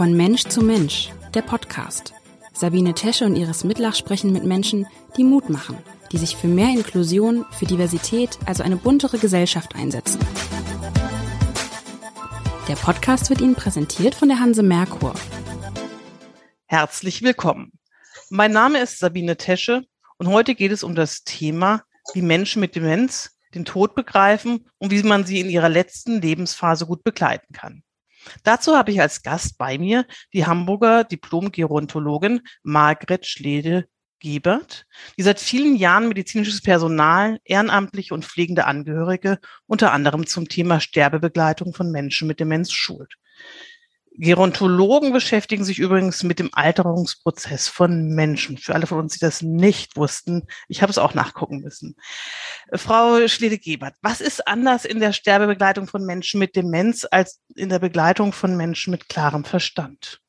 Von Mensch zu Mensch, der Podcast. Sabine Tesche und Iris Mitlach sprechen mit Menschen, die Mut machen, die sich für mehr Inklusion, für Diversität, also eine buntere Gesellschaft einsetzen. Der Podcast wird Ihnen präsentiert von der Hanse Merkur. Herzlich willkommen. Mein Name ist Sabine Tesche und heute geht es um das Thema, wie Menschen mit Demenz den Tod begreifen und wie man sie in ihrer letzten Lebensphase gut begleiten kann. Dazu habe ich als Gast bei mir die Hamburger Diplom-Gerontologin Margret Schlede-Gebert, die seit vielen Jahren medizinisches Personal, ehrenamtliche und pflegende Angehörige unter anderem zum Thema Sterbebegleitung von Menschen mit Demenz schult. Gerontologen beschäftigen sich übrigens mit dem Alterungsprozess von Menschen. Für alle von uns, die das nicht wussten, ich habe es auch nachgucken müssen. Frau Schlede-Gebert, was ist anders in der Sterbebegleitung von Menschen mit Demenz als in der Begleitung von Menschen mit klarem Verstand?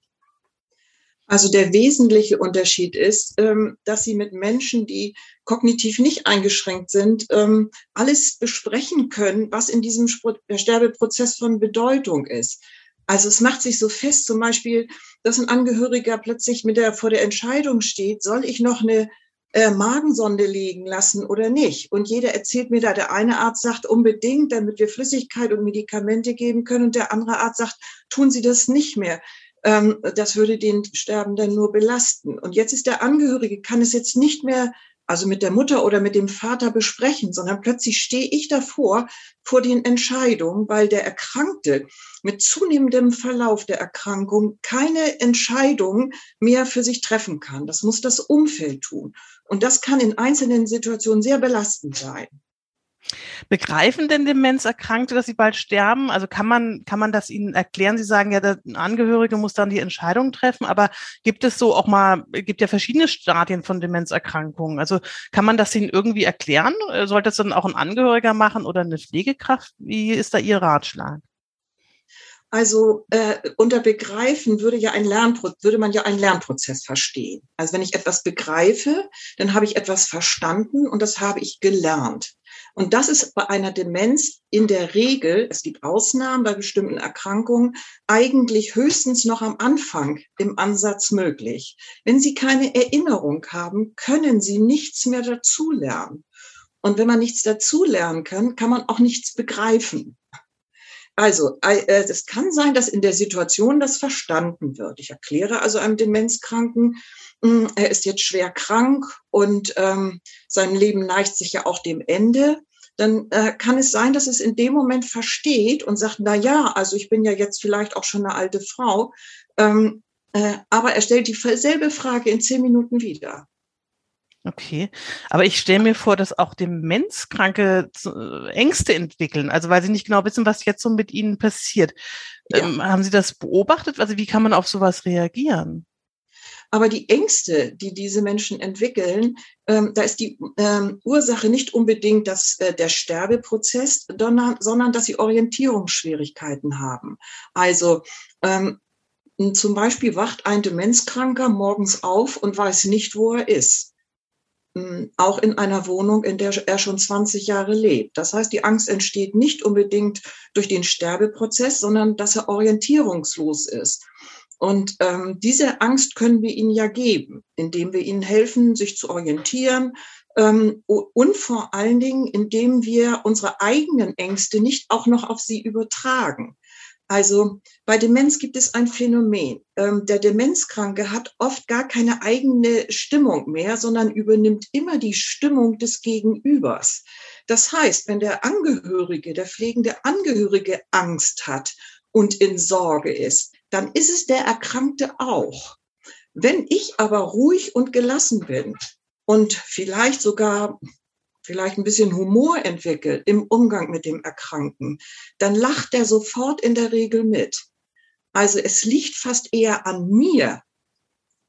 Also der wesentliche Unterschied ist, ähm, dass Sie mit Menschen, die kognitiv nicht eingeschränkt sind, ähm, alles besprechen können, was in diesem Sterbeprozess von Bedeutung ist. Also es macht sich so fest, zum Beispiel, dass ein Angehöriger plötzlich mit der, vor der Entscheidung steht, soll ich noch eine äh, Magensonde legen lassen oder nicht? Und jeder erzählt mir da, der eine Arzt sagt unbedingt, damit wir Flüssigkeit und Medikamente geben können, und der andere Arzt sagt, tun Sie das nicht mehr. Ähm, das würde den Sterbenden nur belasten. Und jetzt ist der Angehörige, kann es jetzt nicht mehr also mit der Mutter oder mit dem Vater besprechen, sondern plötzlich stehe ich davor vor den Entscheidungen, weil der Erkrankte mit zunehmendem Verlauf der Erkrankung keine Entscheidung mehr für sich treffen kann. Das muss das Umfeld tun. Und das kann in einzelnen Situationen sehr belastend sein. Begreifen denn Demenzerkrankte, dass sie bald sterben? Also kann man, kann man das ihnen erklären? Sie sagen ja, der Angehörige muss dann die Entscheidung treffen, aber gibt es so auch mal, gibt ja verschiedene Stadien von Demenzerkrankungen. Also kann man das ihnen irgendwie erklären? Sollte es dann auch ein Angehöriger machen oder eine Pflegekraft? Wie ist da Ihr Ratschlag? Also äh, unter Begreifen würde ja ein Lernpro würde man ja einen Lernprozess verstehen. Also wenn ich etwas begreife, dann habe ich etwas verstanden und das habe ich gelernt. Und das ist bei einer Demenz in der Regel, es gibt Ausnahmen bei bestimmten Erkrankungen, eigentlich höchstens noch am Anfang im Ansatz möglich. Wenn Sie keine Erinnerung haben, können Sie nichts mehr dazulernen. Und wenn man nichts dazulernen kann, kann man auch nichts begreifen. Also, äh, es kann sein, dass in der Situation das verstanden wird. Ich erkläre also einem Demenzkranken, hm, er ist jetzt schwer krank und ähm, sein Leben neigt sich ja auch dem Ende. Dann äh, kann es sein, dass es in dem Moment versteht und sagt, na ja, also ich bin ja jetzt vielleicht auch schon eine alte Frau, ähm, äh, aber er stellt dieselbe Frage in zehn Minuten wieder. Okay, aber ich stelle mir vor, dass auch Demenzkranke Ängste entwickeln, also weil sie nicht genau wissen, was jetzt so mit ihnen passiert. Ja. Ähm, haben Sie das beobachtet? Also wie kann man auf sowas reagieren? Aber die Ängste, die diese Menschen entwickeln, ähm, da ist die ähm, Ursache nicht unbedingt dass äh, der Sterbeprozess, sondern, sondern dass sie Orientierungsschwierigkeiten haben. Also ähm, zum Beispiel wacht ein Demenzkranker morgens auf und weiß nicht, wo er ist auch in einer Wohnung, in der er schon 20 Jahre lebt. Das heißt, die Angst entsteht nicht unbedingt durch den Sterbeprozess, sondern dass er orientierungslos ist. Und ähm, diese Angst können wir ihnen ja geben, indem wir ihnen helfen, sich zu orientieren ähm, und vor allen Dingen, indem wir unsere eigenen Ängste nicht auch noch auf sie übertragen. Also bei Demenz gibt es ein Phänomen. Ähm, der Demenzkranke hat oft gar keine eigene Stimmung mehr, sondern übernimmt immer die Stimmung des Gegenübers. Das heißt, wenn der Angehörige, der pflegende Angehörige Angst hat und in Sorge ist, dann ist es der Erkrankte auch. Wenn ich aber ruhig und gelassen bin und vielleicht sogar vielleicht ein bisschen Humor entwickelt im Umgang mit dem Erkrankten, dann lacht er sofort in der Regel mit. Also es liegt fast eher an mir,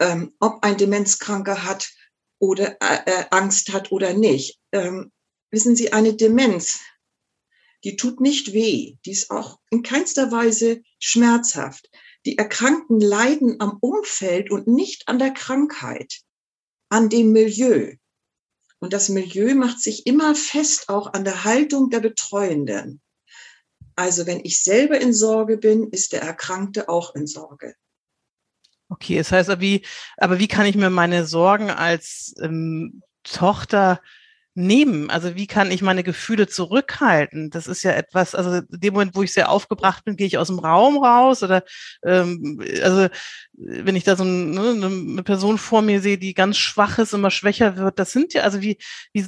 ähm, ob ein Demenzkranker hat oder äh, äh, Angst hat oder nicht. Ähm, wissen Sie, eine Demenz, die tut nicht weh, die ist auch in keinster Weise schmerzhaft. Die Erkrankten leiden am Umfeld und nicht an der Krankheit, an dem Milieu. Und das Milieu macht sich immer fest auch an der Haltung der Betreuenden. Also wenn ich selber in Sorge bin, ist der Erkrankte auch in Sorge. Okay, das heißt, aber wie, aber wie kann ich mir meine Sorgen als ähm, Tochter nehmen? Also wie kann ich meine Gefühle zurückhalten? Das ist ja etwas, also in dem Moment, wo ich sehr aufgebracht bin, gehe ich aus dem Raum raus oder ähm, also wenn ich da so ein, ne, eine Person vor mir sehe, die ganz schwach ist, immer schwächer wird, das sind ja, also wie, wie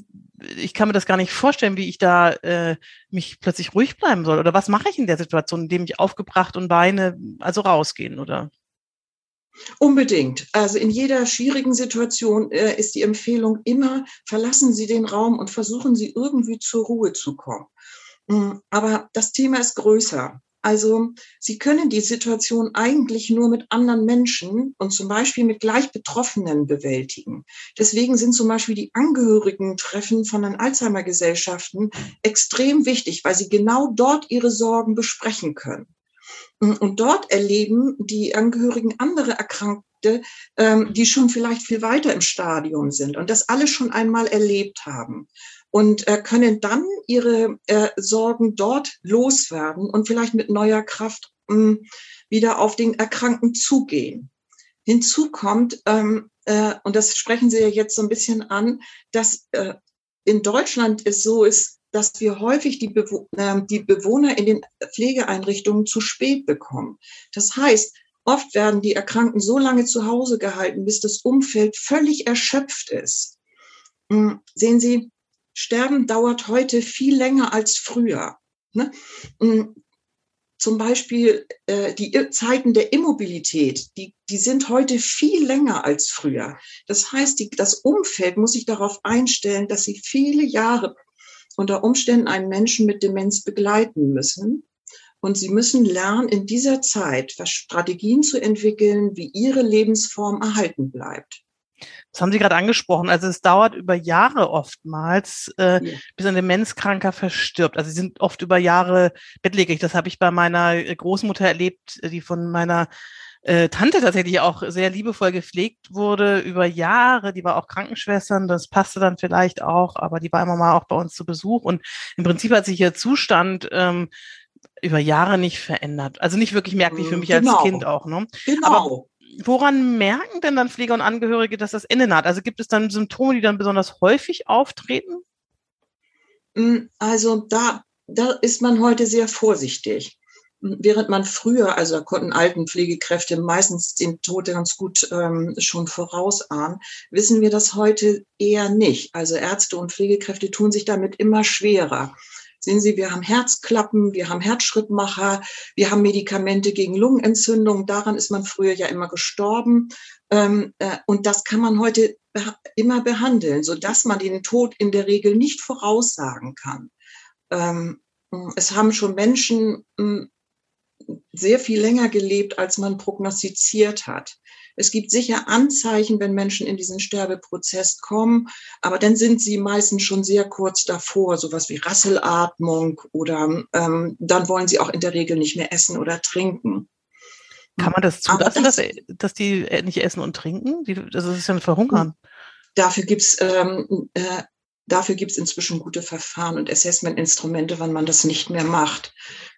ich kann mir das gar nicht vorstellen, wie ich da äh, mich plötzlich ruhig bleiben soll. Oder was mache ich in der Situation, in dem ich aufgebracht und weine, also rausgehen, oder? Unbedingt. Also in jeder schwierigen Situation äh, ist die Empfehlung immer, verlassen Sie den Raum und versuchen Sie irgendwie zur Ruhe zu kommen. Mm, aber das Thema ist größer. Also Sie können die Situation eigentlich nur mit anderen Menschen und zum Beispiel mit gleich Betroffenen bewältigen. Deswegen sind zum Beispiel die Angehörigen-Treffen von den Alzheimer-Gesellschaften extrem wichtig, weil sie genau dort ihre Sorgen besprechen können. Und dort erleben die Angehörigen andere Erkrankte, ähm, die schon vielleicht viel weiter im Stadium sind und das alle schon einmal erlebt haben und äh, können dann ihre äh, Sorgen dort loswerden und vielleicht mit neuer Kraft mh, wieder auf den Erkrankten zugehen. Hinzu kommt, ähm, äh, und das sprechen Sie ja jetzt so ein bisschen an, dass äh, in Deutschland es so ist, dass wir häufig die, Bewo äh, die Bewohner in den Pflegeeinrichtungen zu spät bekommen. Das heißt, oft werden die Erkrankten so lange zu Hause gehalten, bis das Umfeld völlig erschöpft ist. Hm, sehen Sie, Sterben dauert heute viel länger als früher. Ne? Hm, zum Beispiel äh, die Zeiten der Immobilität, die, die sind heute viel länger als früher. Das heißt, die, das Umfeld muss sich darauf einstellen, dass sie viele Jahre unter Umständen einen Menschen mit Demenz begleiten müssen. Und sie müssen lernen, in dieser Zeit Strategien zu entwickeln, wie ihre Lebensform erhalten bleibt. Das haben Sie gerade angesprochen. Also es dauert über Jahre oftmals, äh, ja. bis ein Demenzkranker verstirbt. Also sie sind oft über Jahre bettlägerig. Das habe ich bei meiner Großmutter erlebt, die von meiner äh, Tante tatsächlich auch sehr liebevoll gepflegt wurde über Jahre. Die war auch Krankenschwestern, das passte dann vielleicht auch, aber die war immer mal auch bei uns zu Besuch. Und im Prinzip hat sich ihr Zustand ähm, über Jahre nicht verändert. Also nicht wirklich merklich für mich genau. als Kind auch. Ne? Genau. Aber woran merken denn dann Pfleger und Angehörige, dass das Ende naht? Also gibt es dann Symptome, die dann besonders häufig auftreten? Mm, also da, da ist man heute sehr vorsichtig. Während man früher, also da konnten alten Pflegekräfte meistens den Tod ganz gut ähm, schon vorausahnen, wissen wir das heute eher nicht. Also Ärzte und Pflegekräfte tun sich damit immer schwerer. Sehen Sie, wir haben Herzklappen, wir haben Herzschrittmacher, wir haben Medikamente gegen Lungenentzündung. Daran ist man früher ja immer gestorben. Ähm, äh, und das kann man heute immer behandeln, sodass man den Tod in der Regel nicht voraussagen kann. Ähm, es haben schon Menschen hm, sehr viel länger gelebt, als man prognostiziert hat. Es gibt sicher Anzeichen, wenn Menschen in diesen Sterbeprozess kommen, aber dann sind sie meistens schon sehr kurz davor, sowas wie Rasselatmung oder ähm, dann wollen sie auch in der Regel nicht mehr essen oder trinken. Kann man das zulassen, das, dass, dass die nicht essen und trinken? Die, das ist ja ein Verhungern. Dafür gibt's ähm, äh, Dafür gibt's inzwischen gute Verfahren und Assessment-Instrumente, wann man das nicht mehr macht.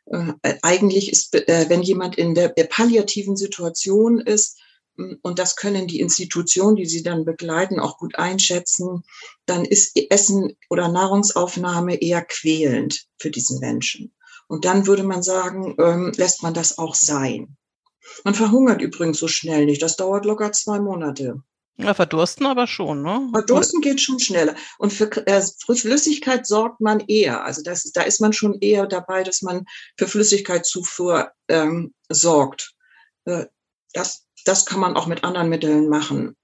Äh, eigentlich ist, äh, wenn jemand in der, der palliativen Situation ist, hm, und das können die Institutionen, die sie dann begleiten, auch gut einschätzen, dann ist Essen oder Nahrungsaufnahme eher quälend für diesen Menschen. Und dann würde man sagen, ähm, lässt man das auch sein. Man verhungert übrigens so schnell nicht. Das dauert locker zwei Monate. Ja, verdursten aber schon, ne? Verdursten geht schon schneller. Und für äh, Flüssigkeit sorgt man eher. Also das, da ist man schon eher dabei, dass man für Flüssigkeitszufuhr ähm, sorgt. Äh, das, das kann man auch mit anderen Mitteln machen.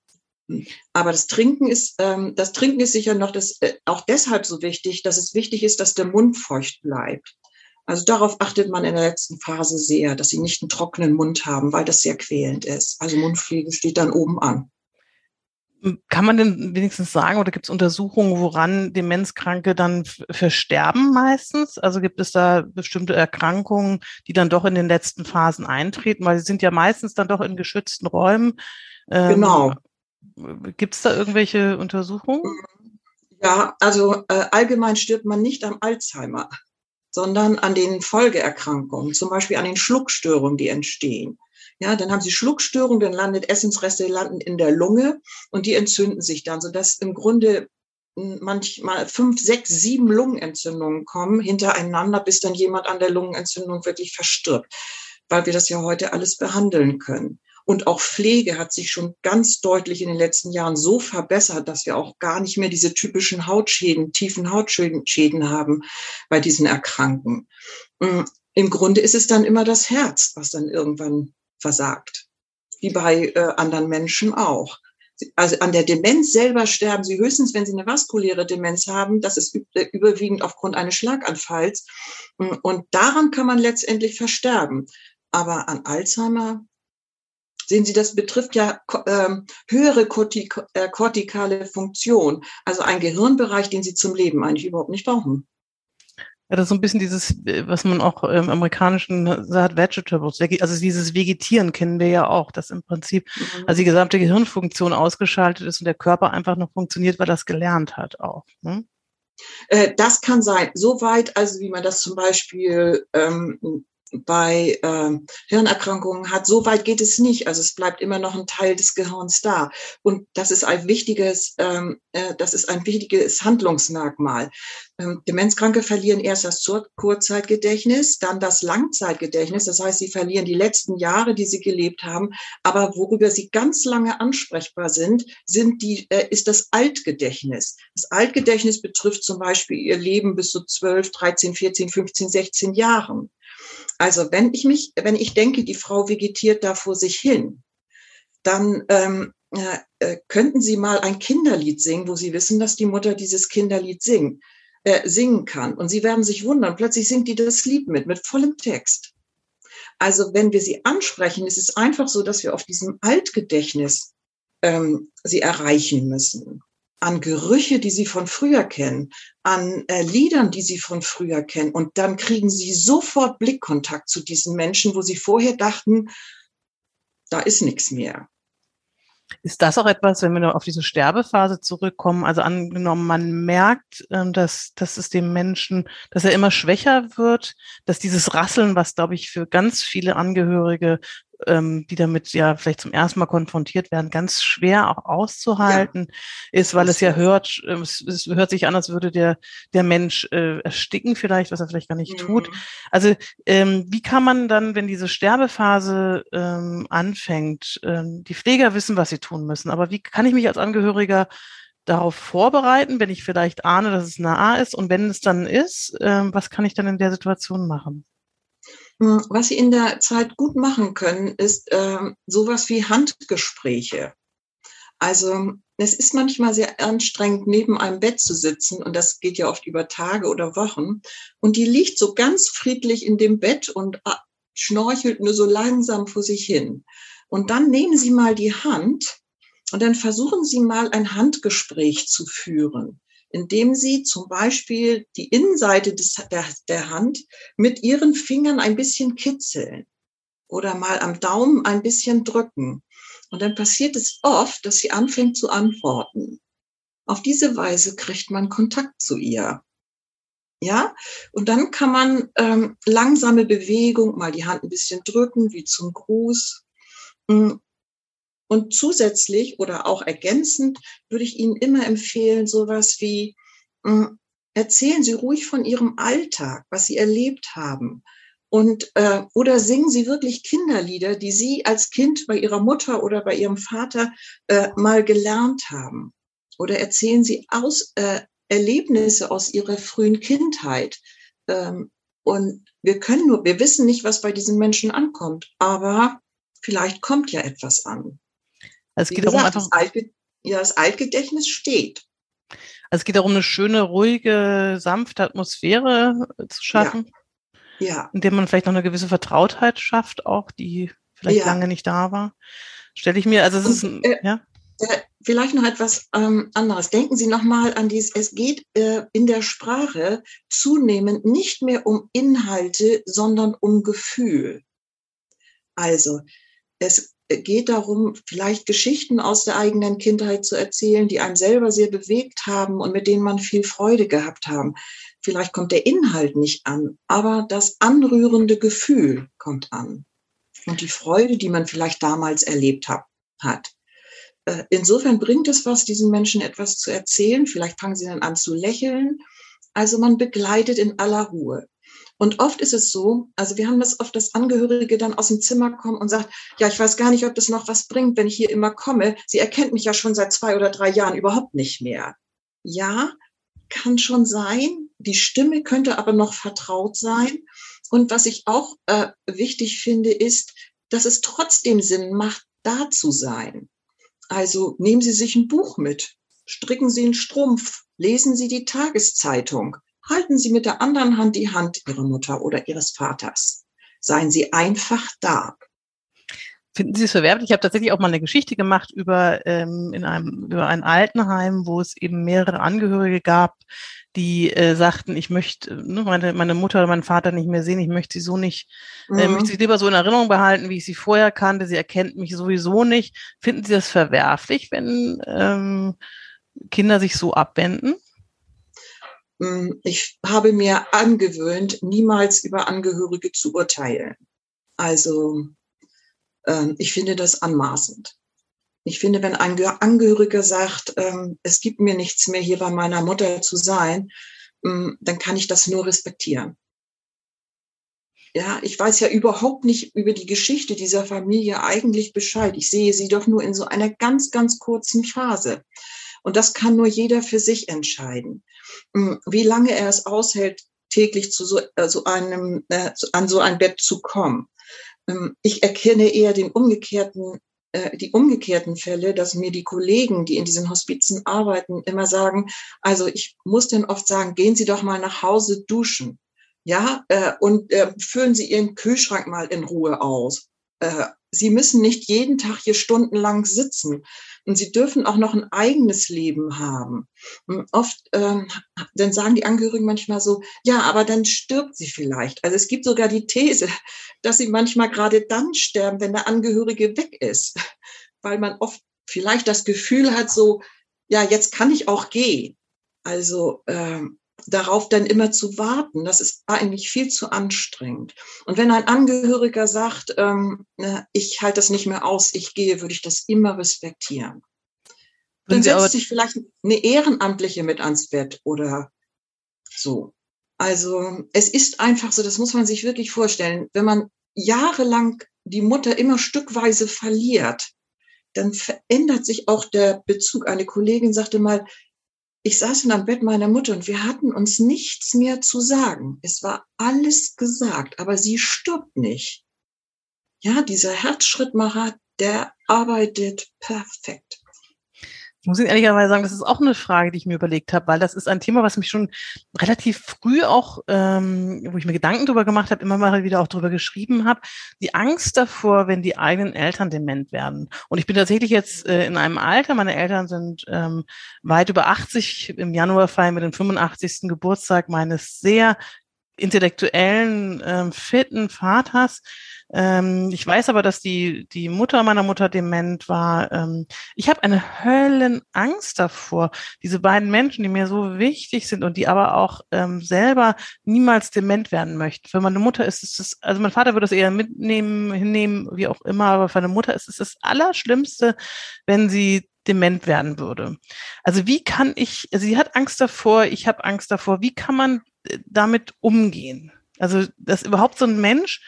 Aber das Trinken ist, ähm, das Trinken ist sicher noch das, äh, auch deshalb so wichtig, dass es wichtig ist, dass der Mund feucht bleibt. Also darauf achtet man in der letzten Phase sehr, dass sie nicht einen trockenen Mund haben, weil das sehr quälend ist. Also Mundpflege steht dann oben an. Kann man denn wenigstens sagen oder gibt es Untersuchungen, woran Demenzkranke dann versterben meistens? Also gibt es da bestimmte Erkrankungen, die dann doch in den letzten Phasen eintreten? Weil sie sind ja meistens dann doch in geschützten Räumen. Ähm, genau. Gibt es da irgendwelche Untersuchungen? Ja, also äh, allgemein stirbt man nicht am Alzheimer, sondern an den Folgeerkrankungen, zum Beispiel an den Schluckstörungen, die entstehen. Ja, dann haben sie Schluckstörungen, dann landet Essensreste landen in der Lunge und die entzünden sich dann, sodass im Grunde manchmal fünf, sechs, sieben Lungenentzündungen kommen hintereinander, bis dann jemand an der Lungenentzündung wirklich verstirbt, weil wir das ja heute alles behandeln können. Und auch Pflege hat sich schon ganz deutlich in den letzten Jahren so verbessert, dass wir auch gar nicht mehr diese typischen Hautschäden, tiefen Hautschäden haben bei diesen Erkrankungen. Mm, Im Grunde ist es dann immer das Herz, was dann irgendwann versagt. Wie bei äh, anderen Menschen auch. Also an der Demenz selber sterben sie höchstens, wenn sie eine vaskuläre Demenz haben. Das ist äh, überwiegend aufgrund eines Schlaganfalls. Mm, und daran kann man letztendlich versterben. Aber an Alzheimer Sehen Sie, das betrifft ja ähm, höhere äh, kortikale Funktion, also ein Gehirnbereich, den Sie zum Leben eigentlich überhaupt nicht brauchen. Ja, das ist so ein bisschen dieses, äh, was man auch im Amerikanischen sagt, Vegetables, also dieses Vegetieren kennen wir ja auch, dass im Prinzip mhm. also die gesamte Gehirnfunktion ausgeschaltet ist und der Körper einfach noch funktioniert, weil das gelernt hat auch. Ne? Äh, das kann sein. Soweit, also wie man das zum Beispiel ähm, bei äh, Hirnerkrankungen hat. So weit geht es nicht. Also es bleibt immer noch ein Teil des Gehirns da. Und das ist ein wichtiges, ähm, äh, das ist ein wichtiges Handlungsmerkmal. Ähm, Demenzkranke verlieren erst das Kurzzeitgedächtnis, dann das Langzeitgedächtnis. Das heißt, sie verlieren die letzten Jahre, die sie gelebt haben. Aber worüber sie ganz lange ansprechbar sind, sind die, äh, ist das Altgedächtnis. Das Altgedächtnis betrifft zum Beispiel ihr Leben bis zu 12, 13, 14, 15, 16 Jahren. Also wenn ich mich, wenn ich denke, die Frau vegetiert da vor sich hin, dann ähm, äh, könnten Sie mal ein Kinderlied singen, wo Sie wissen, dass die Mutter dieses Kinderlied singen, äh, singen kann. Und Sie werden sich wundern, plötzlich singt die das Lied mit, mit vollem Text. Also wenn wir sie ansprechen, ist es einfach so, dass wir auf diesem Altgedächtnis ähm, sie erreichen müssen an Gerüche, die sie von früher kennen, an äh, Liedern, die sie von früher kennen. Und dann kriegen sie sofort Blickkontakt zu diesen Menschen, wo sie vorher dachten, da ist nichts mehr. Ist das auch etwas, wenn wir auf diese Sterbephase zurückkommen? Also angenommen, man merkt, ähm, dass, dass es dem Menschen, dass er immer schwächer wird, dass dieses Rasseln, was, glaube ich, für ganz viele Angehörige ähm, die damit ja vielleicht zum ersten Mal konfrontiert werden, ganz schwer auch auszuhalten ja. ist, weil es ja hört, äh, es, es, hört sich an, als würde der, der Mensch äh, ersticken vielleicht, was er vielleicht gar nicht mhm. tut. Also ähm, wie kann man dann, wenn diese Sterbephase ähm, anfängt, ähm, die Pfleger wissen, was sie tun müssen, aber wie kann ich mich als Angehöriger darauf vorbereiten, wenn ich vielleicht ahne, dass es nah ist und wenn es dann ist, ähm, was kann ich dann in der Situation machen? Hm, was Sie in der Zeit gut machen können, ist ähm, sowas wie Handgespräche. Also es ist manchmal sehr anstrengend, neben einem Bett zu sitzen und das geht ja oft über Tage oder Wochen. Und die liegt so ganz friedlich in dem Bett und äh, schnorchelt nur so langsam vor sich hin. Und dann nehmen Sie mal die Hand und dann versuchen Sie mal ein Handgespräch zu führen indem sie zum Beispiel die Innenseite des, der, der Hand mit ihren Fingern ein bisschen kitzeln oder mal am Daumen ein bisschen drücken. Und dann passiert es oft, dass sie anfängt zu antworten. Auf diese Weise kriegt man Kontakt zu ihr. Ja, und dann kann man ähm, langsame Bewegung, mal die Hand ein bisschen drücken, wie zum Gruß. Und zusätzlich oder auch ergänzend würde ich Ihnen immer empfehlen, sowas wie, hm, erzählen Sie ruhig von Ihrem Alltag, was Sie erlebt haben. Und, äh, oder singen Sie wirklich Kinderlieder, die Sie als Kind bei Ihrer Mutter oder bei Ihrem Vater äh, mal gelernt haben. Oder erzählen Sie aus, äh, Erlebnisse aus Ihrer frühen Kindheit. Ähm, und wir können nur, wir wissen nicht, was bei diesen Menschen ankommt, aber vielleicht kommt ja etwas an. Also es geht gesagt, darum einfach, das, Altge ja, das Altgedächtnis steht. Also es geht darum, eine schöne, ruhige, sanfte Atmosphäre äh, zu schaffen. Ja. ja. Indem man vielleicht noch eine gewisse Vertrautheit schafft, auch die vielleicht ja. lange nicht da war. Stelle ich mir, also es ist ein, äh, ja. Äh, vielleicht noch etwas ähm, anderes. Denken Sie nochmal an dieses, es geht äh, in der Sprache zunehmend nicht mehr um Inhalte, sondern um Gefühl. Also, es geht darum, vielleicht Geschichten aus der eigenen Kindheit zu erzählen, die einen selber sehr bewegt haben und mit denen man viel Freude gehabt haben. Vielleicht kommt der Inhalt nicht an, aber das anrührende Gefühl kommt an. und die Freude, die man vielleicht damals erlebt hat. hat. Äh, insofern bringt es was, diesen Menschen etwas zu erzählen. Vielleicht fangen sie dann an zu lächeln. Also man begleitet in aller Ruhe. Und oft ist es so, also wir haben das oft, dass Angehörige dann aus dem Zimmer kommen und sagt, ja, ich weiß gar nicht, ob das noch was bringt, wenn ich hier immer komme. Sie erkennt mich ja schon seit zwei oder drei Jahren überhaupt nicht mehr. Ja, kann schon sein. Die Stimme könnte aber noch vertraut sein. Und was ich auch äh, wichtig finde, ist, dass es trotzdem Sinn macht, da zu sein. Also nehmen Sie sich ein Buch mit, stricken Sie einen Strumpf, lesen Sie die Tageszeitung, halten Sie mit der anderen Hand die Hand Ihrer Mutter oder Ihres Vaters. Seien Sie einfach da. Finden Sie es verwerflich? Ich habe tatsächlich auch mal eine Geschichte gemacht über, ähm, in einem, über ein Altenheim, wo es eben mehrere Angehörige gab, die äh, sagten, ich möchte ne, meine, meine Mutter oder meinen Vater nicht mehr sehen, ich möchte sie so nicht, äh, mhm. äh, möchte sie lieber so in Erinnerung behalten, wie ich sie vorher kannte, sie erkennt mich sowieso nicht. Finden Sie das verwerflich, wenn ähm, Kinder sich so abwenden? Mm, ich habe mir angewöhnt, niemals über Angehörige zu urteilen. Also ähm, ich finde das anmaßend. Ich finde, wenn ein Angehöriger sagt, ähm, es gibt mir nichts mehr hier bei meiner Mutter zu sein, ähm, dann kann ich das nur respektieren. Ja, ich weiß ja überhaupt nicht über die Geschichte dieser Familie eigentlich Bescheid. Ich sehe sie doch nur in so einer ganz, ganz kurzen Phase. Und das kann nur jeder für sich entscheiden. Wie lange er es aushält, täglich zu so, äh, so einem, äh, an so ein Bett zu kommen. Ähm, ich erkenne eher den umgekehrten, äh, die umgekehrten Fälle, dass mir die Kollegen, die in diesen Hospizen arbeiten, immer sagen, also ich muss denn oft sagen, gehen Sie doch mal nach Hause duschen. Ja, äh, und äh, füllen Sie Ihren Kühlschrank mal in Ruhe aus. Äh, Sie müssen nicht jeden Tag hier stundenlang sitzen. Und sie dürfen auch noch ein eigenes Leben haben. Und oft, ähm, dann sagen die Angehörigen manchmal so, ja, aber dann stirbt sie vielleicht. Also es gibt sogar die These, dass sie manchmal gerade dann sterben, wenn der Angehörige weg ist, weil man oft vielleicht das Gefühl hat, so, ja, jetzt kann ich auch gehen. Also ähm, darauf dann immer zu warten, das ist eigentlich viel zu anstrengend. Und wenn ein Angehöriger sagt, ähm, ich halte das nicht mehr aus, ich gehe, würde ich das immer respektieren. Dann setzt sich vielleicht eine Ehrenamtliche mit ans Bett oder so. Also es ist einfach so, das muss man sich wirklich vorstellen. Wenn man jahrelang die Mutter immer stückweise verliert, dann verändert sich auch der Bezug. Eine Kollegin sagte mal, ich saß in am Bett meiner Mutter und wir hatten uns nichts mehr zu sagen. Es war alles gesagt, aber sie stirbt nicht. Ja, dieser Herzschrittmacher, der arbeitet perfekt. Ich muss Ihnen ehrlicherweise sagen, das ist auch eine Frage, die ich mir überlegt habe, weil das ist ein Thema, was mich schon relativ früh auch, ähm, wo ich mir Gedanken darüber gemacht habe, immer mal wieder auch darüber geschrieben habe, die Angst davor, wenn die eigenen Eltern dement werden. Und ich bin tatsächlich jetzt äh, in einem Alter, meine Eltern sind ähm, weit über 80, im Januar feiern wir den 85. Geburtstag meines sehr intellektuellen, ähm, fitten Vaters. Ähm, ich weiß aber, dass die, die Mutter meiner Mutter dement war. Ähm, ich habe eine Höllenangst davor, diese beiden Menschen, die mir so wichtig sind und die aber auch ähm, selber niemals dement werden möchten. Für meine Mutter ist es, das, also mein Vater würde es eher mitnehmen, hinnehmen, wie auch immer, aber für meine Mutter ist es das Allerschlimmste, wenn sie dement werden würde. Also wie kann ich, also sie hat Angst davor, ich habe Angst davor, wie kann man damit umgehen? Also, dass überhaupt so ein Mensch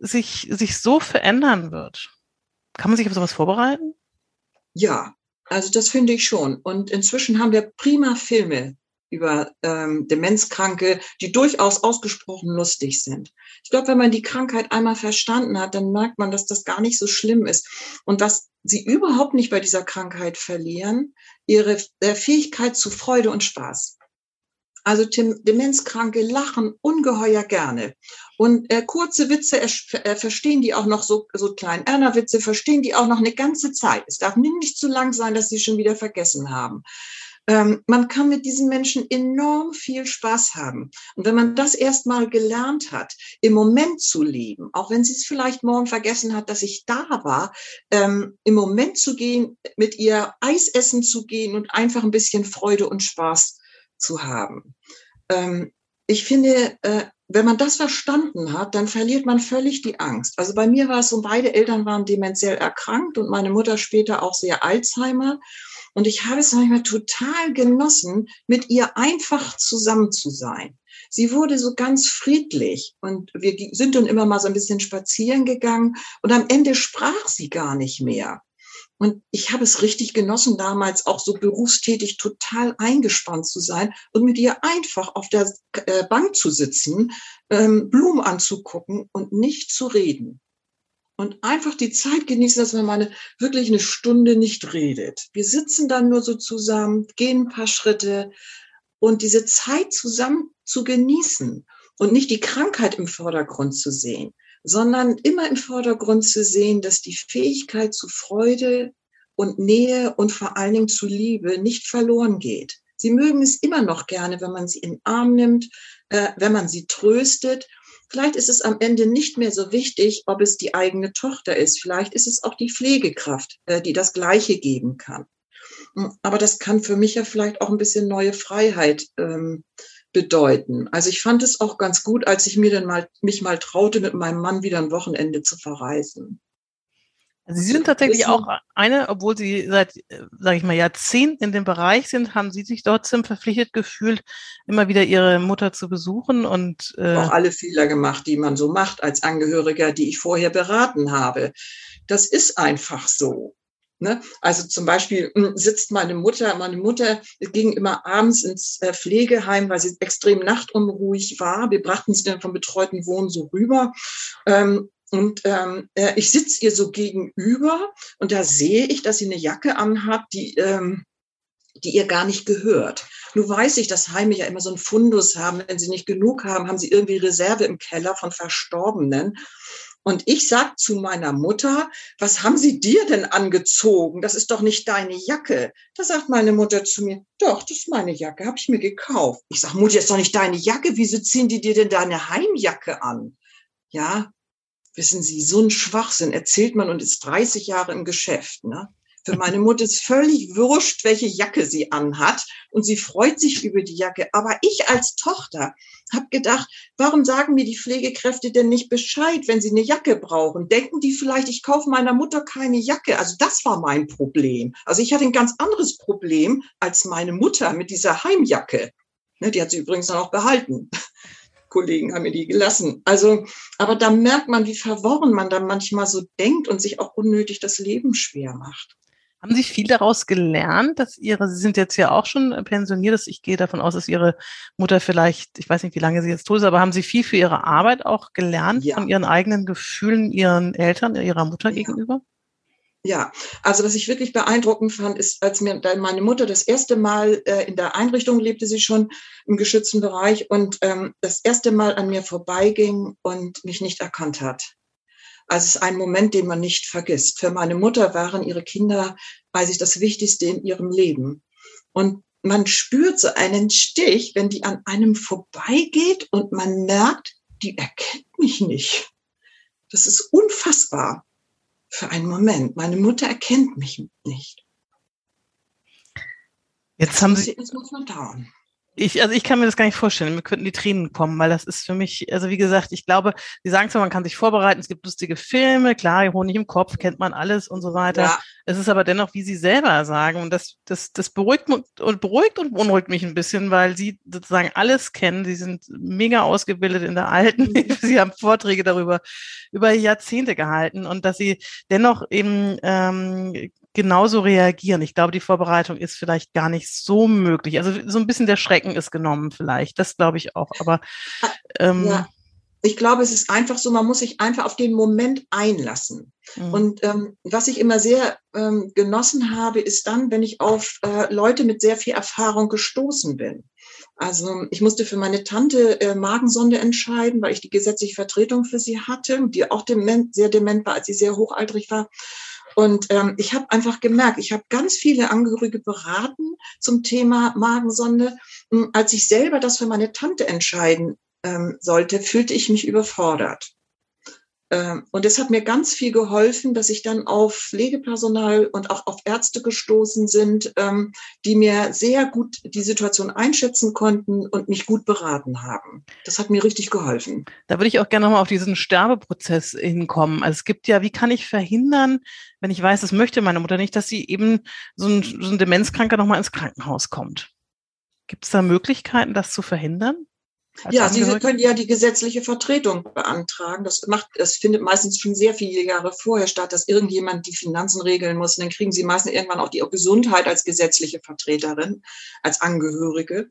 sich, sich so verändern wird. Kann man sich auf sowas vorbereiten? Ja, also das finde ich schon. Und inzwischen haben wir prima Filme über ähm, Demenzkranke, die durchaus ausgesprochen lustig sind. Ich glaube, wenn man die Krankheit einmal verstanden hat, dann merkt man, dass das gar nicht so schlimm ist und dass sie überhaupt nicht bei dieser Krankheit verlieren, ihre äh, Fähigkeit zu Freude und Spaß. Also Demenzkranke lachen ungeheuer gerne. Und äh, kurze Witze äh, verstehen die auch noch so, so klein Erna-Witze verstehen die auch noch eine ganze Zeit. Es darf nicht zu lang sein, dass sie schon wieder vergessen haben. Ähm, man kann mit diesen Menschen enorm viel Spaß haben. Und wenn man das erstmal gelernt hat, im Moment zu leben, auch wenn sie es vielleicht morgen vergessen hat, dass ich da war, ähm, im Moment zu gehen, mit ihr Eis essen zu gehen und einfach ein bisschen Freude und Spaß zu haben. Ähm, ich finde, äh, wenn man das verstanden hat, dann verliert man völlig die Angst. Also bei mir war es so, beide Eltern waren dementiell erkrankt und meine Mutter später auch sehr Alzheimer. Und ich habe es manchmal total genossen, mit ihr einfach zusammen zu sein. Sie wurde so ganz friedlich und wir sind dann immer mal so ein bisschen spazieren gegangen und am Ende sprach sie gar nicht mehr. Und ich habe es richtig genossen, damals auch so berufstätig total eingespannt zu sein und mit ihr einfach auf der äh, Bank zu sitzen, ähm, Blumen anzugucken und nicht zu reden. Und einfach die Zeit genießen, dass man mal eine, wirklich eine Stunde nicht redet. Wir sitzen dann nur so zusammen, gehen ein paar Schritte und diese Zeit zusammen zu genießen und nicht die Krankheit im Vordergrund zu sehen sondern immer im Vordergrund zu sehen, dass die Fähigkeit zu Freude und Nähe und vor allen Dingen zu Liebe nicht verloren geht. Sie mögen es immer noch gerne, wenn man sie in den Arm nimmt, äh, wenn man sie tröstet. Vielleicht ist es am Ende nicht mehr so wichtig, ob es die eigene Tochter ist. Vielleicht ist es auch die Pflegekraft, äh, die das Gleiche geben kann. Aber das kann für mich ja vielleicht auch ein bisschen neue Freiheit ähm, bedeuten. Also ich fand es auch ganz gut, als ich mir dann mal, mich mal traute, mit meinem Mann wieder ein Wochenende zu verreisen. Also Sie sind tatsächlich auch eine, obwohl Sie seit, sage ich mal, Jahrzehnten in dem Bereich sind, haben Sie sich trotzdem verpflichtet gefühlt, immer wieder Ihre Mutter zu besuchen und äh auch alle Fehler gemacht, die man so macht als Angehöriger, die ich vorher beraten habe. Das ist einfach so. Ne? Also zum Beispiel hm, sitzt meine Mutter, meine Mutter ging immer abends ins äh, Pflegeheim, weil sie extrem nachtunruhig war. Wir brachten sie dann vom betreuten Wohnen so rüber. Ähm, und ähm, äh, ich sitze ihr so gegenüber und da sehe ich, dass sie eine Jacke anhat, die, ähm, die ihr gar nicht gehört. Nun weiß ich, dass Heime ja immer so einen Fundus haben. Wenn sie nicht genug haben, haben sie irgendwie Reserve im Keller von Verstorbenen. Und ich sag zu meiner Mutter, was haben Sie dir denn angezogen? Das ist doch nicht deine Jacke. Da sagt meine Mutter zu mir, doch, das ist meine Jacke, habe ich mir gekauft. Ich sag, Mutter, das ist doch nicht deine Jacke. Wieso ziehen die dir denn deine Heimjacke an? Ja, wissen Sie, so ein Schwachsinn erzählt man und ist 30 Jahre im Geschäft. Ne? Für meine Mutter ist völlig wurscht, welche Jacke sie anhat und sie freut sich über die Jacke. Aber ich als Tochter habe gedacht, warum sagen mir die Pflegekräfte denn nicht Bescheid, wenn sie eine Jacke brauchen? Denken die vielleicht, ich kaufe meiner Mutter keine Jacke? Also das war mein Problem. Also ich hatte ein ganz anderes Problem als meine Mutter mit dieser Heimjacke. Ne, die hat sie übrigens dann auch behalten. Kollegen haben mir die gelassen. Also, aber da merkt man, wie verworren man dann manchmal so denkt und sich auch unnötig das Leben schwer macht. Haben Sie viel daraus gelernt, dass Ihre, Sie sind jetzt ja auch schon pensioniert, dass ich gehe davon aus, dass Ihre Mutter vielleicht, ich weiß nicht, wie lange sie jetzt tot ist, aber haben Sie viel für Ihre Arbeit auch gelernt ja. von Ihren eigenen Gefühlen Ihren Eltern, Ihrer Mutter ja. gegenüber? Ja, also was ich wirklich beeindruckend fand, ist, als mir meine Mutter das erste Mal äh, in der Einrichtung lebte sie schon im geschützten Bereich und ähm, das erste Mal an mir vorbeiging und mich nicht erkannt hat. Also es ist ein Moment, den man nicht vergisst. Für meine Mutter waren ihre Kinder, weiß ich, das Wichtigste in ihrem Leben. Und man spürt so einen Stich, wenn die an einem vorbeigeht und man merkt, die erkennt mich nicht. Das ist unfassbar für einen Moment. Meine Mutter erkennt mich nicht. Jetzt das haben Sie. Jetzt muss man dauern. Ich, also ich kann mir das gar nicht vorstellen. Mir könnten die Tränen kommen, weil das ist für mich, also wie gesagt, ich glaube, Sie sagen zwar, man kann sich vorbereiten, es gibt lustige Filme, klar, Honig im Kopf, kennt man alles und so weiter. Ja. Es ist aber dennoch, wie Sie selber sagen, und das, das, das beruhigt und beruhigt und beunruhigt mich ein bisschen, weil Sie sozusagen alles kennen. Sie sind mega ausgebildet in der Alten. Mhm. Sie haben Vorträge darüber über Jahrzehnte gehalten und dass Sie dennoch eben ähm, genauso reagieren. Ich glaube, die Vorbereitung ist vielleicht gar nicht so möglich. Also so ein bisschen der Schrecken ist genommen vielleicht. Das glaube ich auch. Aber ähm, ja. Ich glaube, es ist einfach so, man muss sich einfach auf den Moment einlassen. Mhm. Und ähm, was ich immer sehr ähm, genossen habe, ist dann, wenn ich auf äh, Leute mit sehr viel Erfahrung gestoßen bin. Also ich musste für meine Tante äh, Magensonde entscheiden, weil ich die gesetzliche Vertretung für sie hatte, die auch dement, sehr dement war, als sie sehr hochaltrig war. Und ähm, ich habe einfach gemerkt, ich habe ganz viele Angehörige beraten zum Thema Magensonde. Und als ich selber das für meine Tante entscheiden ähm, sollte, fühlte ich mich überfordert. Ähm, und es hat mir ganz viel geholfen, dass ich dann auf Pflegepersonal und auch auf Ärzte gestoßen sind, ähm, die mir sehr gut die Situation einschätzen konnten und mich gut beraten haben. Das hat mir richtig geholfen. Da würde ich auch gerne nochmal auf diesen Sterbeprozess hinkommen. Also es gibt ja, wie kann ich verhindern, wenn ich weiß, das möchte meine Mutter nicht, dass sie eben so ein, so ein Demenzkranker nochmal ins Krankenhaus kommt? Gibt es da Möglichkeiten, das zu verhindern? Ja, Sie können ja die gesetzliche Vertretung beantragen. Das macht, das findet meistens schon sehr viele Jahre vorher statt, dass irgendjemand die Finanzen regeln muss. Und dann kriegen Sie meistens irgendwann auch die Gesundheit als gesetzliche Vertreterin, als Angehörige.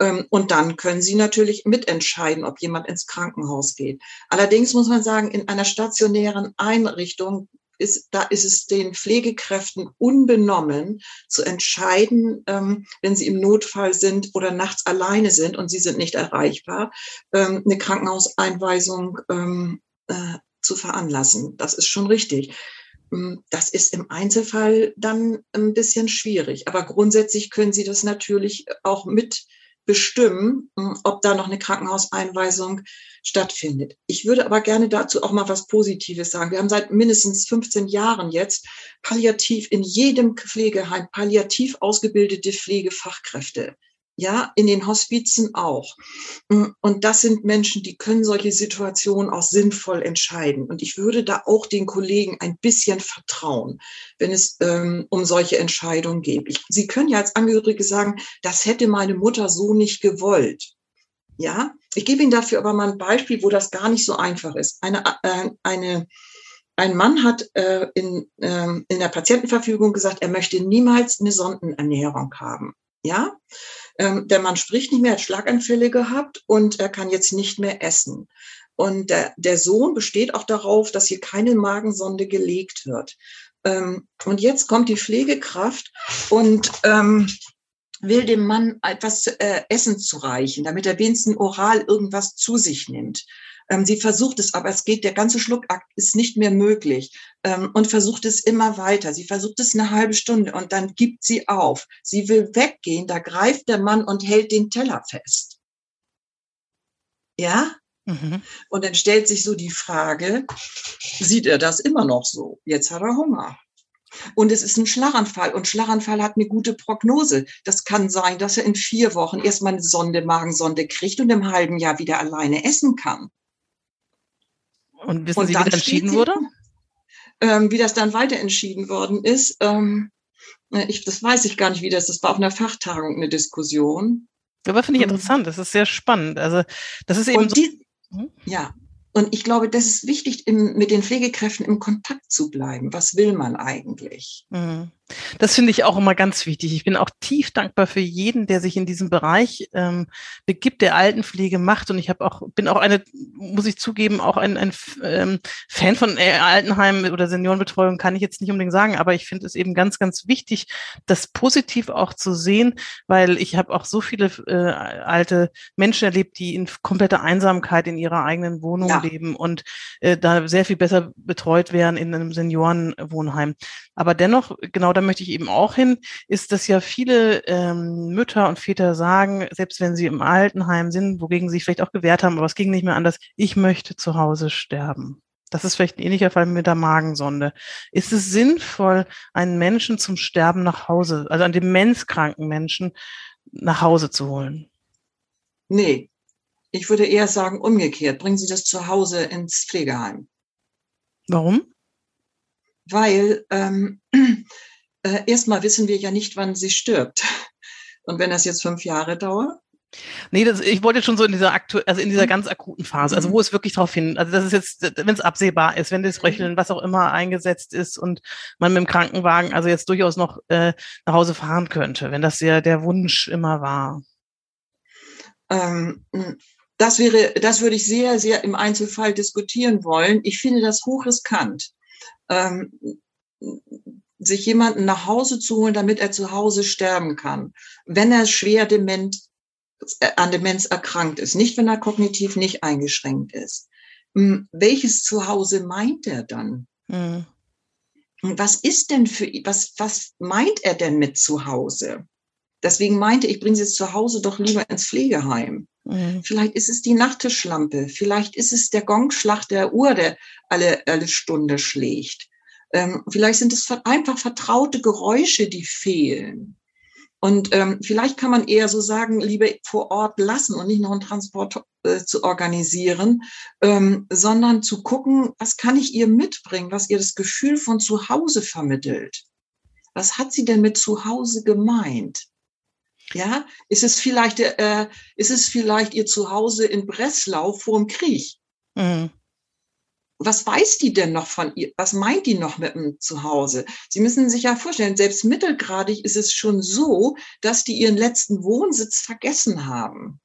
Ähm, und dann können Sie natürlich mitentscheiden, ob jemand ins Krankenhaus geht. Allerdings muss man sagen, in einer stationären Einrichtung ist, da ist es den Pflegekräften unbenommen zu entscheiden, ähm, wenn sie im Notfall sind oder nachts alleine sind und sie sind nicht erreichbar, ähm, eine Krankenhauseinweisung ähm, äh, zu veranlassen. Das ist schon richtig. Ähm, das ist im Einzelfall dann ein bisschen schwierig. Aber grundsätzlich können Sie das natürlich auch mit bestimmen, hm, ob da noch eine Krankenhauseinweisung stattfindet. Ich würde aber gerne dazu auch mal was Positives sagen. Wir haben seit mindestens 15 Jahren jetzt palliativ in jedem Pflegeheim palliativ ausgebildete Pflegefachkräfte ja, in den Hospizen auch. Und das sind Menschen, die können solche Situationen auch sinnvoll entscheiden. Und ich würde da auch den Kollegen ein bisschen vertrauen, wenn es ähm, um solche Entscheidungen geht. Ich, Sie können ja als Angehörige sagen, das hätte meine Mutter so nicht gewollt. Ja, ich gebe Ihnen dafür aber mal ein Beispiel, wo das gar nicht so einfach ist. Eine, äh, eine, ein Mann hat äh, in, äh, in der Patientenverfügung gesagt, er möchte niemals eine Sondenernährung haben. Ja, ähm, der Mann spricht nicht mehr, hat Schlaganfälle gehabt und er kann jetzt nicht mehr essen. Und der, der Sohn besteht auch darauf, dass hier keine Magensonde gelegt wird. Ähm, und jetzt kommt die Pflegekraft und ähm, will dem Mann etwas äh, Essen zu reichen, damit er wenigstens oral irgendwas zu sich nimmt. Ähm, sie versucht es, aber es geht, der ganze Schluckakt ist nicht mehr möglich ähm, und versucht es immer weiter. Sie versucht es eine halbe Stunde und dann gibt sie auf. Sie will weggehen, da greift der Mann und hält den Teller fest. Ja? Mhm. Und dann stellt sich so die Frage, sieht er das immer noch so? Jetzt hat er Hunger. Und es ist ein Schlaganfall und Schlaganfall hat eine gute Prognose. Das kann sein, dass er in vier Wochen erstmal eine Sonde, Magensonde kriegt und im halben Jahr wieder alleine essen kann. Und wissen und Sie, wie das entschieden sie, wurde? Ähm, wie das dann weiter entschieden worden ist, ähm, äh, ich, das weiß ich gar nicht, wie das, das war auf einer Fachtagung eine Diskussion. Aber finde ich interessant, das ist sehr spannend. Also das ist eben die, so. Hm? Ja, und ich glaube, das ist wichtig, im, mit den Pflegekräften im Kontakt zu bleiben. Was will man eigentlich? Mhm. Das finde ich auch immer ganz wichtig. Ich bin auch tief dankbar für jeden, der sich in diesem Bereich ähm, begibt, der Altenpflege macht. Und ich habe auch, bin auch eine, muss ich zugeben, auch ein, ein ähm, Fan von äh, Altenheim oder Seniorenbetreuung, kann ich jetzt nicht unbedingt sagen, aber ich finde es eben ganz, ganz wichtig, das positiv auch zu sehen, weil ich habe auch so viele äh, alte Menschen erlebt, die in kompletter Einsamkeit in ihrer eigenen Wohnung ja. leben und äh, da sehr viel besser betreut werden in einem Seniorenwohnheim. Aber dennoch, genau da möchte ich eben auch hin, ist, dass ja viele ähm, Mütter und Väter sagen, selbst wenn sie im Altenheim sind, wogegen sie sich vielleicht auch gewehrt haben, aber es ging nicht mehr anders, ich möchte zu Hause sterben. Das ist vielleicht ein ähnlicher Fall mit der Magensonde. Ist es sinnvoll, einen Menschen zum Sterben nach Hause, also einen demenzkranken Menschen nach Hause zu holen? Nee. Ich würde eher sagen, umgekehrt. Bringen Sie das zu Hause ins Pflegeheim. Warum? Weil ähm, äh, erstmal wissen wir ja nicht, wann sie stirbt. Und wenn das jetzt fünf Jahre dauert, Nee, das, ich wollte schon so in dieser aktu also in dieser mhm. ganz akuten Phase, also wo es wirklich drauf hin, also das ist jetzt, wenn es absehbar ist, wenn das mhm. Röcheln, was auch immer eingesetzt ist und man mit dem Krankenwagen also jetzt durchaus noch äh, nach Hause fahren könnte, wenn das ja der Wunsch immer war. Ähm, das wäre, das würde ich sehr, sehr im Einzelfall diskutieren wollen. Ich finde das hochriskant. Ähm, sich jemanden nach Hause zu holen, damit er zu Hause sterben kann, wenn er schwer dement, äh, an Demenz erkrankt ist, nicht wenn er kognitiv nicht eingeschränkt ist. Hm, welches Zuhause meint er dann? Mhm. Was ist denn für was was meint er denn mit Zuhause? Deswegen meinte ich, bringe sie jetzt zu Hause doch lieber ins Pflegeheim. Mhm. Vielleicht ist es die Nachttischlampe. Vielleicht ist es der Gongschlag der Uhr, der alle, alle Stunde schlägt. Ähm, vielleicht sind es einfach vertraute Geräusche, die fehlen. Und ähm, vielleicht kann man eher so sagen, lieber vor Ort lassen und nicht noch einen Transport äh, zu organisieren, ähm, sondern zu gucken, was kann ich ihr mitbringen, was ihr das Gefühl von zu Hause vermittelt. Was hat sie denn mit zu Hause gemeint? Ja, ist es vielleicht, äh, ist es vielleicht ihr Zuhause in Breslau vor dem Krieg? Mhm was weiß die denn noch von ihr? Was meint die noch mit dem Zuhause? Sie müssen sich ja vorstellen, selbst mittelgradig ist es schon so, dass die ihren letzten Wohnsitz vergessen haben.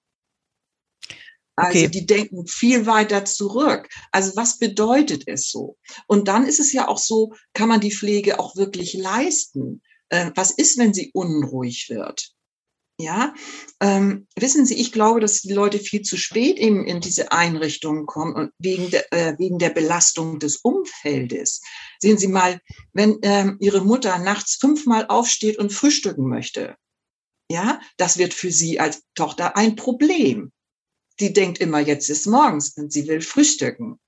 Also okay. die denken viel weiter zurück. Also was bedeutet es so? Und dann ist es ja auch so, kann man die Pflege auch wirklich leisten? Äh, was ist, wenn sie unruhig wird? Ja, ähm, wissen Sie, ich glaube, dass die Leute viel zu spät eben in diese Einrichtungen kommen und wegen der, äh, wegen der Belastung des Umfeldes. Sehen Sie mal, wenn ähm, Ihre Mutter nachts fünfmal aufsteht und frühstücken möchte, ja, das wird für Sie als Tochter ein Problem. Die denkt immer, jetzt ist morgens und sie will frühstücken.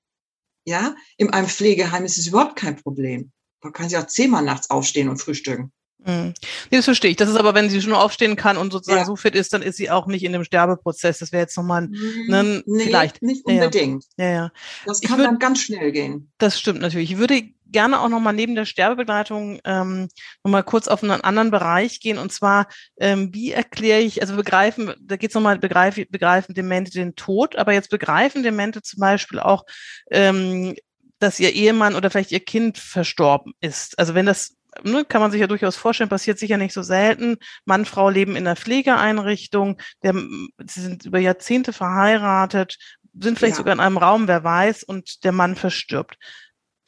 Ja, in einem Pflegeheim ist es überhaupt kein Problem. Da kann sie auch zehnmal nachts aufstehen und frühstücken. Mhm. Nee, das verstehe ich. Das ist aber, wenn sie schon aufstehen kann und sozusagen ja. so fit ist, dann ist sie auch nicht in dem Sterbeprozess. Das wäre jetzt nochmal ne, nee, vielleicht. Nicht unbedingt. Ja, ja. Das kann würd, dann ganz schnell gehen. Das stimmt natürlich. Ich würde gerne auch nochmal neben der Sterbebegleitung ähm, nochmal kurz auf einen anderen Bereich gehen. Und zwar, ähm, wie erkläre ich, also begreifen, da geht es nochmal, begreifen, begreifen Demente den Tod, aber jetzt begreifen Demente zum Beispiel auch, ähm, dass ihr Ehemann oder vielleicht ihr Kind verstorben ist. Also wenn das ne, kann man sich ja durchaus vorstellen, passiert sicher nicht so selten. Mann, Frau leben in einer Pflegeeinrichtung, der, sie sind über Jahrzehnte verheiratet, sind vielleicht ja. sogar in einem Raum, wer weiß, und der Mann verstirbt.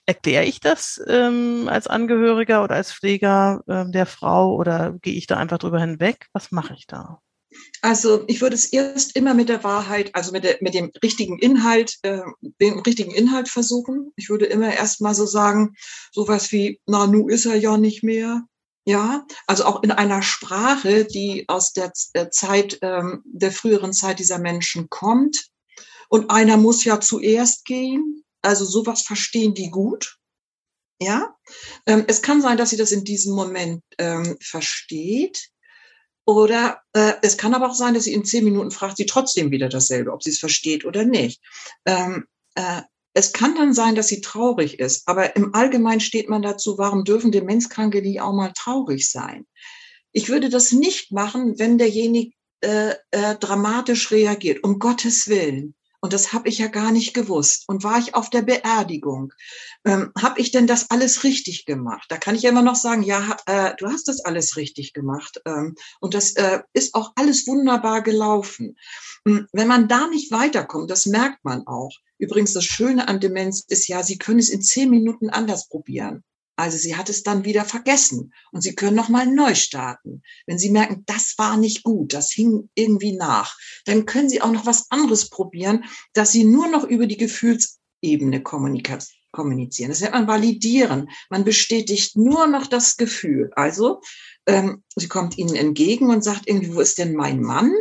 Erkläre ich das ähm, als Angehöriger oder als Pfleger ähm, der Frau oder gehe ich da einfach drüber hinweg? Was mache ich da? Also ich würde es erst immer mit der Wahrheit, also mit, der, mit dem richtigen Inhalt, äh, dem richtigen Inhalt versuchen. Ich würde immer erst mal so sagen, sowas wie, na, nu ist er ja nicht mehr. Ja, also auch in einer Sprache, die aus der, der Zeit, ähm, der früheren Zeit dieser Menschen kommt. Und einer muss ja zuerst gehen. Also sowas verstehen die gut. Ja, ähm, es kann sein, dass sie das in diesem Moment ähm, versteht. Oder äh, es kann aber auch sein, dass sie in zehn Minuten fragt sie trotzdem wieder dasselbe, ob sie es versteht oder nicht. Ähm, äh, es kann dann sein, dass sie traurig ist, aber im Allgemeinen steht man dazu, warum dürfen Demenzkranke nie auch mal traurig sein? Ich würde das nicht machen, wenn derjenige äh, äh, dramatisch reagiert, um Gottes Willen. Und das habe ich ja gar nicht gewusst. Und war ich auf der Beerdigung? Ähm, habe ich denn das alles richtig gemacht? Da kann ich ja immer noch sagen, ja, äh, du hast das alles richtig gemacht. Ähm, und das äh, ist auch alles wunderbar gelaufen. Ähm, wenn man da nicht weiterkommt, das merkt man auch. Übrigens, das Schöne an Demenz ist ja, Sie können es in zehn Minuten anders probieren. Also sie hat es dann wieder vergessen und sie können noch mal neu starten. Wenn sie merken, das war nicht gut, das hing irgendwie nach, dann können sie auch noch was anderes probieren, dass sie nur noch über die Gefühlsebene kommunizieren. Das nennt man validieren. Man bestätigt nur noch das Gefühl. Also ähm, sie kommt ihnen entgegen und sagt irgendwie, wo ist denn mein Mann?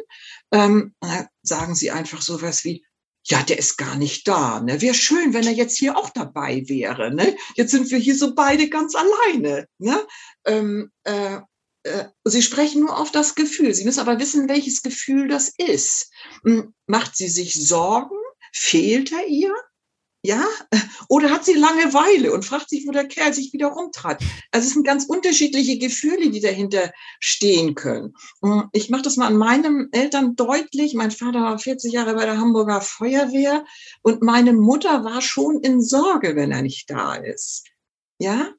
Ähm, sagen sie einfach so was wie, ja, der ist gar nicht da. Ne? Wäre schön, wenn er jetzt hier auch dabei wäre. Ne? Jetzt sind wir hier so beide ganz alleine. Ne? Ähm, äh, äh, Sie sprechen nur auf das Gefühl. Sie müssen aber wissen, welches Gefühl das ist. Hm, macht sie sich Sorgen? Fehlt er ihr? Ja? Oder hat sie Langeweile und fragt sich, wo der Kerl sich wieder rumtrat? Also es sind ganz unterschiedliche Gefühle, die dahinter stehen können. Ich mache das mal an meinen Eltern deutlich. Mein Vater war 40 Jahre bei der Hamburger Feuerwehr und meine Mutter war schon in Sorge, wenn er nicht da ist. Ja?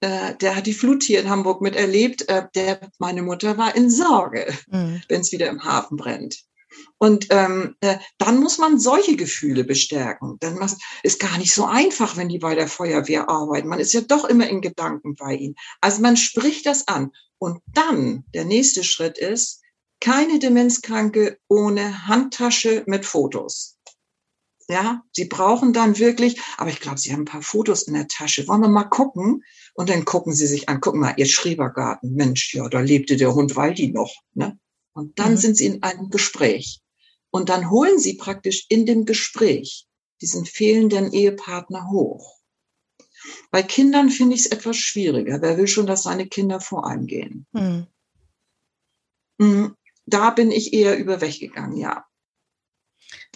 Äh, der hat die Flut hier in Hamburg miterlebt. Äh, der, meine Mutter war in Sorge, mhm. wenn es wieder im Hafen brennt. Und ähm, äh, dann muss man solche Gefühle bestärken. Dann ist gar nicht so einfach, wenn die bei der Feuerwehr arbeiten. Man ist ja doch immer in Gedanken bei ihnen. Also man spricht das an. Und dann, der nächste Schritt ist, keine Demenzkranke ohne Handtasche mit Fotos. Ja, sie brauchen dann wirklich, aber ich glaube, sie haben ein paar Fotos in der Tasche. Wollen wir mal gucken? Und dann gucken sie sich an, gucken mal, ihr Schrebergarten, Mensch, ja, da lebte der Hund Waldi noch. Ne? Und dann mhm. sind sie in einem Gespräch. Und dann holen sie praktisch in dem Gespräch diesen fehlenden Ehepartner hoch. Bei Kindern finde ich es etwas schwieriger. Wer will schon, dass seine Kinder vor einem gehen? Hm. hm da bin ich eher überweggegangen, ja.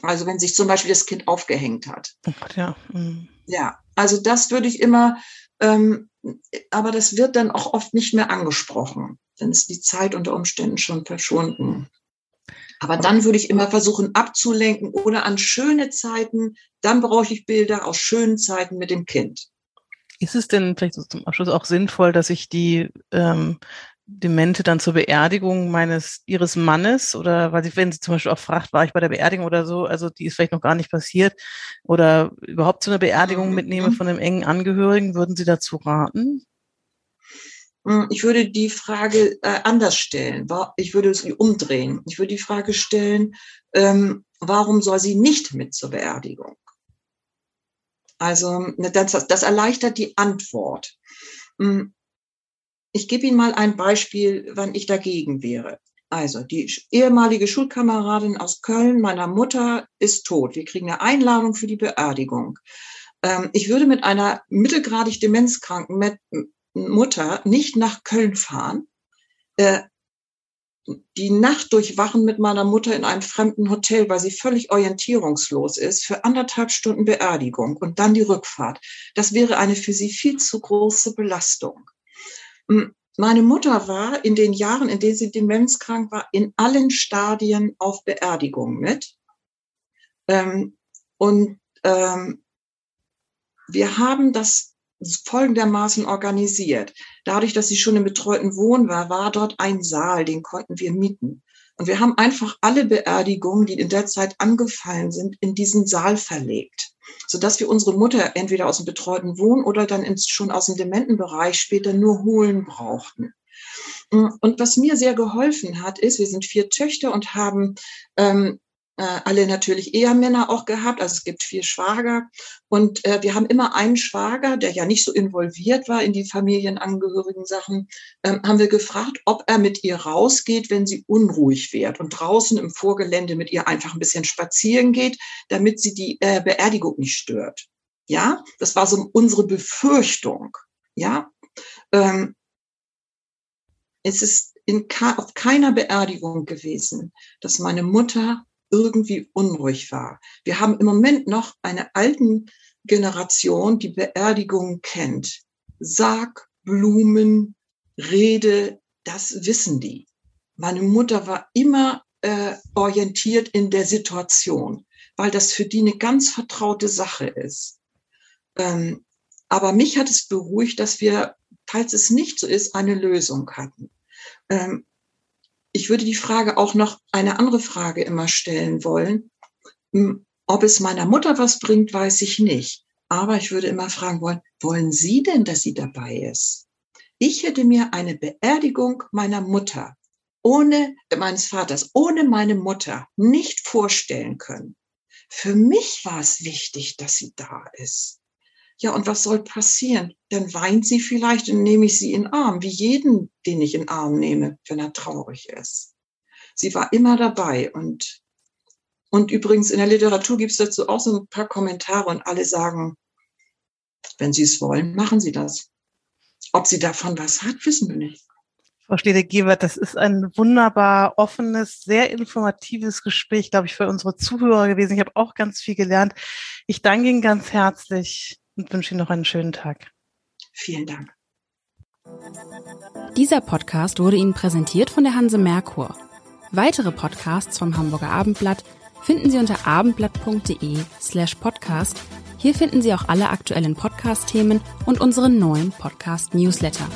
Also wenn sich zum Beispiel das Kind aufgehängt hat. Oh ja. Hm. Ja, also das würde ich immer, ähm, aber das wird dann auch oft nicht mehr angesprochen. Dann ist die Zeit unter Umständen schon verschwunden. Aber dann würde ich immer versuchen abzulenken oder an schöne Zeiten. Dann brauche ich Bilder aus schönen Zeiten mit dem Kind. Ist es denn vielleicht so zum Abschluss auch sinnvoll, dass ich die ähm, Demente dann zur Beerdigung meines ihres Mannes oder weil sie, wenn sie zum Beispiel auch fragt, war ich bei der Beerdigung oder so, also die ist vielleicht noch gar nicht passiert, oder überhaupt zu einer Beerdigung mhm. mitnehme von einem engen Angehörigen, würden Sie dazu raten? Hm, ich würde die Frage äh, anders stellen. Ich würde sie umdrehen. Ich würde die Frage stellen, ähm, warum soll sie nicht mit zur Beerdigung? Also ne, das, das erleichtert die Antwort. Hm, ich gebe Ihnen mal ein Beispiel, wann ich dagegen wäre. Also die ehemalige Schulkameradin aus Köln meiner Mutter ist tot. Wir kriegen eine Einladung für die Beerdigung. Ähm, ich würde mit einer mittelgradig demenzkranken Mutter nicht nach Köln fahren, äh, die Nacht durchwachen mit meiner Mutter in einem fremden Hotel, weil sie völlig orientierungslos ist, für anderthalb Stunden Beerdigung und dann die Rückfahrt. Das wäre eine für sie viel zu große Belastung. Meine Mutter war in den Jahren, in denen sie demenzkrank war, in allen Stadien auf Beerdigung mit. Ähm, und ähm, wir haben das folgendermaßen organisiert. Dadurch, dass sie schon im betreuten Wohnen war, war dort ein Saal, den konnten wir mieten. Und wir haben einfach alle Beerdigungen, die in der Zeit angefallen sind, in diesen Saal verlegt sodass wir unsere Mutter entweder aus dem betreuten Wohn- oder dann ins, schon aus dem Dementenbereich später nur holen brauchten. Und was mir sehr geholfen hat, ist, wir sind vier Töchter und haben ähm, äh, alle natürlich eher Männer auch gehabt. Also es gibt vier Schwager. Und äh, wir haben immer einen Schwager, der ja nicht so involviert war in die familienangehörigen Sachen, ähm, haben wir gefragt, ob er mit ihr rausgeht, wenn sie unruhig wird und draußen im Vorgelände mit ihr einfach ein bisschen spazieren geht, damit sie die äh, Beerdigung nicht stört. Ja, das war so unsere Befürchtung. Ja, ähm, es ist in, auf keiner Beerdigung gewesen, dass meine Mutter irgendwie unruhig war. Wir haben im Moment noch eine alten Generation, die Beerdigungen kennt. Sarg, Blumen, Rede, das wissen die. Meine Mutter war immer äh, orientiert in der Situation, weil das für die eine ganz vertraute Sache ist. Ähm, aber mich hat es beruhigt, dass wir, falls es nicht so ist, eine Lösung hatten. Ähm, ich würde die Frage auch noch eine andere Frage immer stellen wollen. Hm, ob es meiner Mutter was bringt, weiß ich nicht. Aber ich würde immer fragen wollen, wollen Sie denn, dass sie dabei ist? Ich hätte mir eine Beerdigung meiner Mutter ohne meines Vaters, ohne meine Mutter nicht vorstellen können. Für mich war es wichtig, dass sie da ist. Ja, und was soll passieren? Dann weint sie vielleicht und nehme ich sie in Arm, wie jeden, den ich in Arm nehme, wenn er traurig ist. Sie war immer dabei und, und übrigens in der Literatur gibt es dazu auch so ein paar Kommentare und alle sagen, wenn Sie es wollen, machen Sie das. Ob sie davon was hat, wissen wir nicht. Frau Stede-Gebert, das ist ein wunderbar offenes, sehr informatives Gespräch, glaube ich, für unsere Zuhörer gewesen. Ich habe auch ganz viel gelernt. Ich danke Ihnen ganz herzlich und wünsche Ihnen noch einen schönen Tag. Vielen Dank. Dieser Podcast wurde Ihnen präsentiert von der Hanse Merkur. Weitere Podcasts vom Hamburger Abendblatt finden Sie unter abendblatt.de slash podcast. Hier finden Sie auch alle aktuellen Podcast-Themen und unseren neuen Podcast-Newsletter.